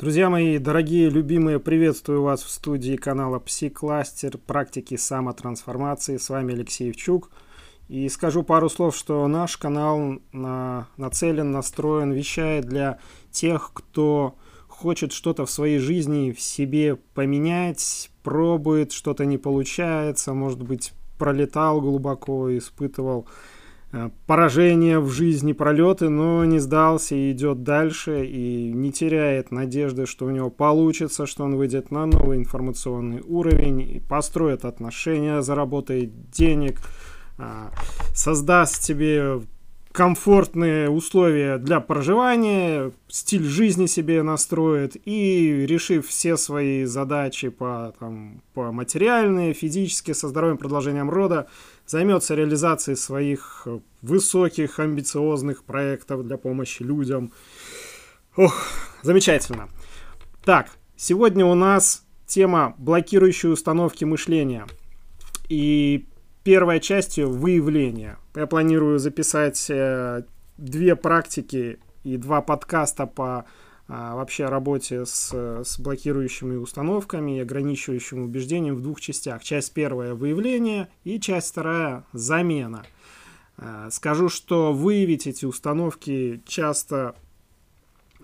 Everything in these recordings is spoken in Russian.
Друзья мои, дорогие, любимые, приветствую вас в студии канала Пси-кластер практики самотрансформации. С вами Алексей Евчук. И скажу пару слов, что наш канал на, нацелен, настроен, вещает для тех, кто хочет что-то в своей жизни в себе поменять, пробует, что-то не получается, может быть, пролетал глубоко, испытывал поражения в жизни, пролеты, но не сдался и идет дальше и не теряет надежды, что у него получится, что он выйдет на новый информационный уровень, и построит отношения, заработает денег, а, создаст тебе комфортные условия для проживания, стиль жизни себе настроит и, решив все свои задачи по, там, по материальные, физические, со здоровьем, продолжением рода, займется реализацией своих высоких, амбициозных проектов для помощи людям. Ох, замечательно. Так, сегодня у нас тема блокирующие установки мышления. И первая часть ее выявление. Я планирую записать э, две практики и два подкаста по а, вообще работе с, с блокирующими установками и ограничивающим убеждением в двух частях. Часть первая – выявление, и часть вторая – замена. А, скажу, что выявить эти установки часто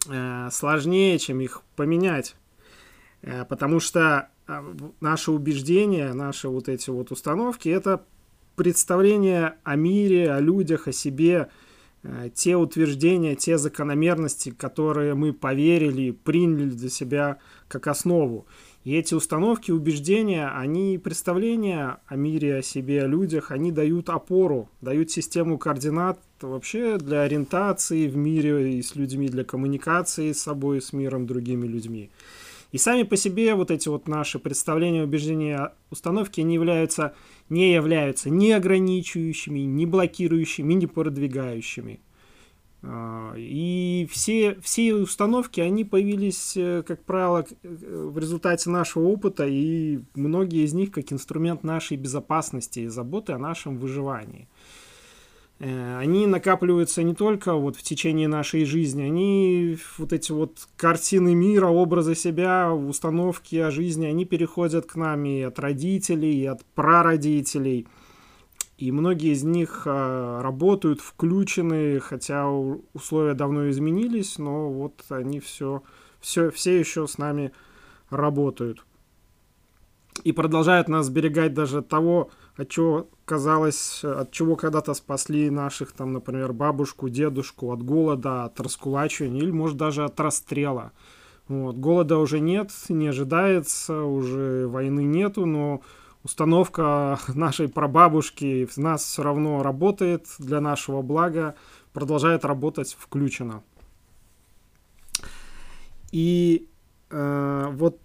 э, сложнее, чем их поменять, э, потому что наши убеждения, наши вот эти вот установки – это представление о мире, о людях, о себе – Э, те утверждения, те закономерности, которые мы поверили, приняли для себя как основу. И эти установки, убеждения, они представления о мире, о себе, о людях, они дают опору, дают систему координат вообще для ориентации в мире и с людьми, для коммуникации с собой, с миром, другими людьми. И сами по себе вот эти вот наши представления, убеждения, установки не являются, не являются ни ограничивающими, ни блокирующими, ни продвигающими. А, и все, все установки, они появились, э, как правило, э, в результате нашего опыта, и многие из них как инструмент нашей безопасности и заботы о нашем выживании. Э, они накапливаются не только вот в течение нашей жизни, они вот эти вот картины мира, образы себя, установки о жизни, они переходят к нам и от родителей, и от прародителей. И многие из них а, работают, включены, хотя условия давно изменились, но вот они все, все, все еще с нами работают. И продолжают нас сберегать даже того, от чего казалось, от чего когда-то спасли наших, там, например, бабушку, дедушку от голода, от раскулачивания или, может, даже от расстрела. Вот. Голода уже нет, не ожидается, уже войны нету, но установка нашей прабабушки в нас все равно работает для нашего блага, продолжает работать включено. И э, вот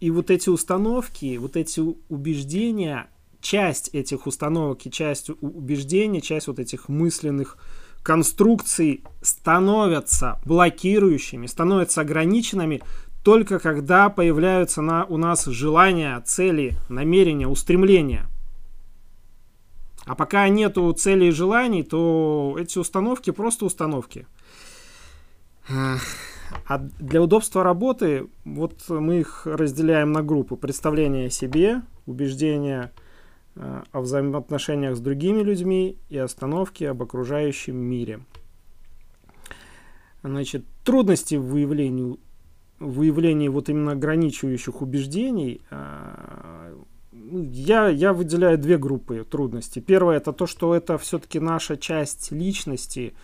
и вот эти установки, вот эти убеждения, часть этих установок и часть убеждений, часть вот этих мысленных конструкций становятся блокирующими, становятся ограниченными только когда появляются на, у нас желания, цели, намерения, устремления. А пока нету целей и желаний, то эти установки просто установки. А для удобства работы вот мы их разделяем на группы. Представление о себе, убеждения о взаимоотношениях с другими людьми и остановки об окружающем мире. Значит, трудности в выявлении выявлении вот именно ограничивающих убеждений, ну, я, я выделяю две группы трудностей. Первое это то, что это все-таки наша часть личности,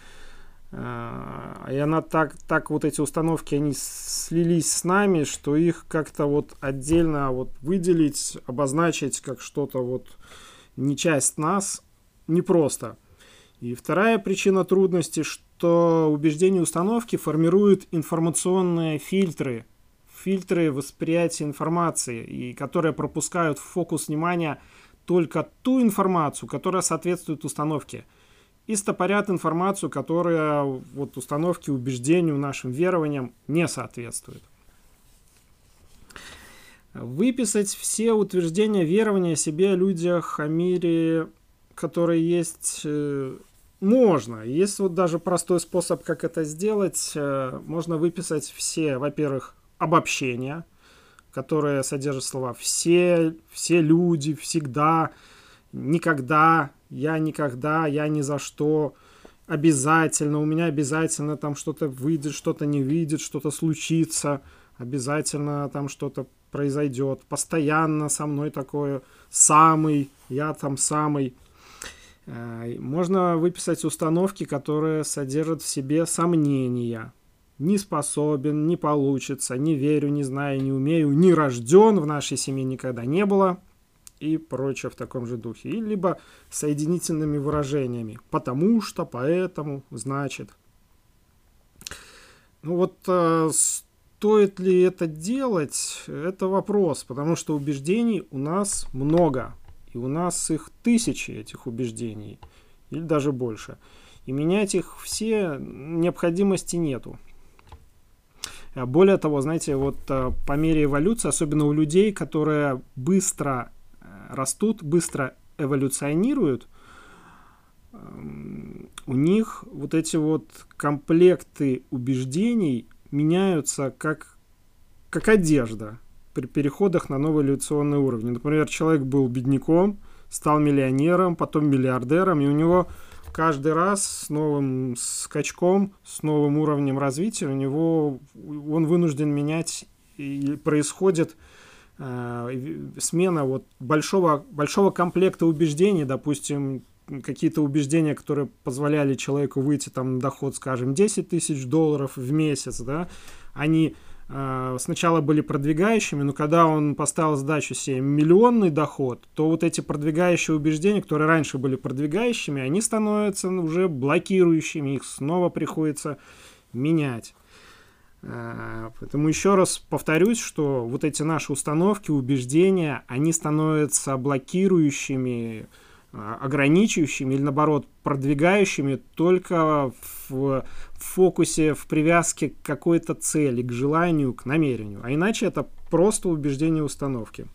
и она так, так вот эти установки, они слились с нами, что их как-то вот отдельно вот выделить, обозначить как что-то вот не часть нас, непросто. И вторая причина трудности, что убеждения установки формируют информационные фильтры, фильтры восприятия информации, и которые пропускают в фокус внимания только ту информацию, которая соответствует установке, и стопорят информацию, которая вот установке, убеждению, нашим верованиям не соответствует. Выписать все утверждения, верования о себе, о людях, о мире, которые есть э, можно. Есть вот даже простой способ, как это сделать. Э, можно выписать все, во-первых, обобщение, которое содержит слова «все», «все люди», «всегда», «никогда», «я никогда», «я ни за что», «обязательно», «у меня обязательно там что-то выйдет, что-то не выйдет, что-то случится», «обязательно там что-то произойдет», «постоянно со мной такое», «самый», «я там самый». Э, можно выписать установки, которые содержат в себе сомнения. Не способен, не получится, не верю, не знаю, не умею, не рожден, в нашей семье никогда не было и прочее в таком же духе. И либо соединительными выражениями. Потому что, поэтому, значит. Ну вот э, стоит ли это делать, это вопрос, потому что убеждений у нас много. И у нас их тысячи, этих убеждений, или даже больше. И менять их все необходимости нету. Более того, знаете, вот э, по мере эволюции, особенно у людей, которые быстро растут, быстро эволюционируют, эм, у них вот эти вот комплекты убеждений меняются как, как одежда при переходах на новый эволюционный уровень. Например, человек был бедняком, стал миллионером, потом миллиардером, и у него каждый раз с новым скачком, с новым уровнем развития у него он вынужден менять и происходит э, смена вот большого большого комплекта убеждений, допустим, какие-то убеждения, которые позволяли человеку выйти там на доход, скажем, 10 тысяч долларов в месяц, да, они Э, сначала были продвигающими, но когда он поставил задачу себе миллионный доход, то вот эти продвигающие убеждения, которые раньше были продвигающими, они становятся уже блокирующими, их снова приходится менять. Э, поэтому еще раз повторюсь, что вот эти наши установки, убеждения, они становятся блокирующими, э, ограничивающими или наоборот продвигающими только в фокусе, в привязке к какой-то цели, к желанию, к намерению. А иначе это просто убеждение установки.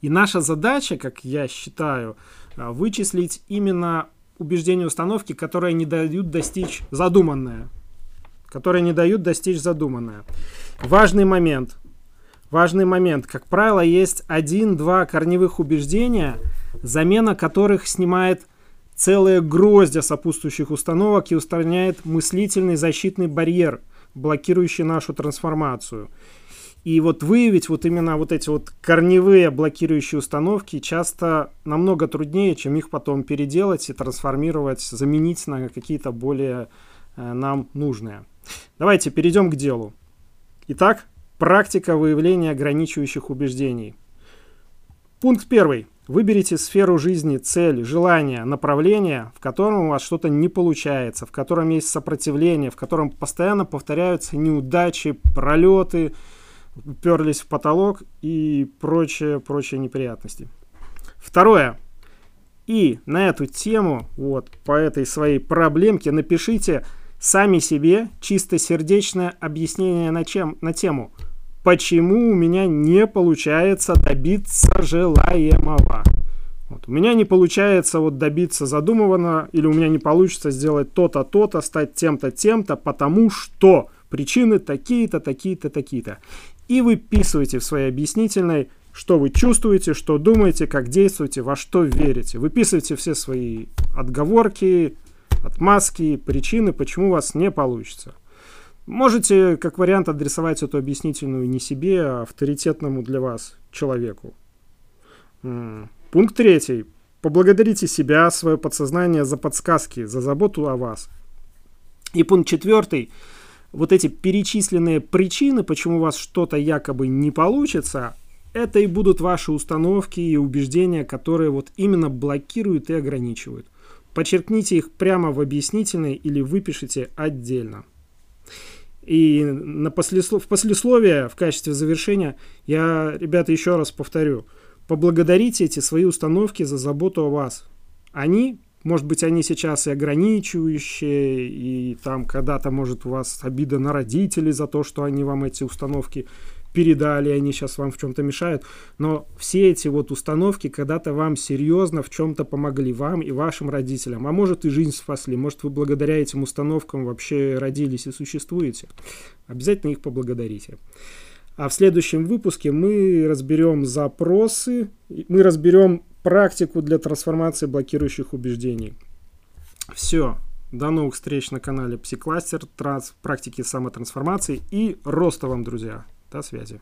И наша задача, как я считаю, а, вычислить именно убеждения установки, которые не дают достичь задуманное. Которые не дают достичь задуманное. Важный момент. Важный момент. Как правило, есть один-два корневых убеждения, замена которых снимает целое гроздья сопутствующих установок и устраняет мыслительный защитный барьер, блокирующий нашу трансформацию. И вот выявить вот именно вот эти вот корневые блокирующие установки часто намного труднее, чем их потом переделать и трансформировать, заменить на какие-то более э, нам нужные. Давайте перейдем к делу. Итак, практика выявления ограничивающих убеждений. Пункт первый. Выберите сферу жизни, цель, желание, направление, в котором у вас что-то не получается, в котором есть сопротивление, в котором постоянно повторяются неудачи, пролеты, уперлись в потолок и прочие, прочие неприятности. Второе. И на эту тему, вот по этой своей проблемке напишите сами себе чистосердечное объяснение на, чем, на тему – почему у меня не получается добиться желаемого. Вот. У меня не получается вот добиться задуманного, или у меня не получится сделать то-то, то-то, стать тем-то, тем-то, потому что причины такие-то, такие-то, такие-то. И выписывайте в своей объяснительной, что вы чувствуете, что думаете, как действуете, во что верите. Выписывайте все свои отговорки, отмазки, причины, почему у вас не получится. Можете, как вариант, адресовать эту объяснительную не себе, а авторитетному для вас человеку. Пункт третий. Поблагодарите себя, свое подсознание за подсказки, за заботу о вас. И пункт четвертый. Вот эти перечисленные причины, почему у вас что-то якобы не получится, это и будут ваши установки и убеждения, которые вот именно блокируют и ограничивают. Подчеркните их прямо в объяснительной или выпишите отдельно. И на послеслов... в послесловие, в качестве завершения, я, ребята, еще раз повторю. Поблагодарите эти свои установки за заботу о вас. Они Может быть, они сейчас и ограничивающие, и там когда-то, может, у вас обида на родителей за то, что они вам эти установки передали, они сейчас вам в чем-то мешают. Но все эти вот установки когда-то вам серьезно в чем-то помогли, вам и вашим родителям. А может и жизнь спасли, может вы благодаря этим установкам вообще родились и существуете. Обязательно их поблагодарите. А в следующем выпуске мы разберем запросы, мы разберем практику для трансформации блокирующих убеждений. Все. До новых встреч на канале Псикластер, транс, практики самотрансформации и роста вам, друзья. До связи.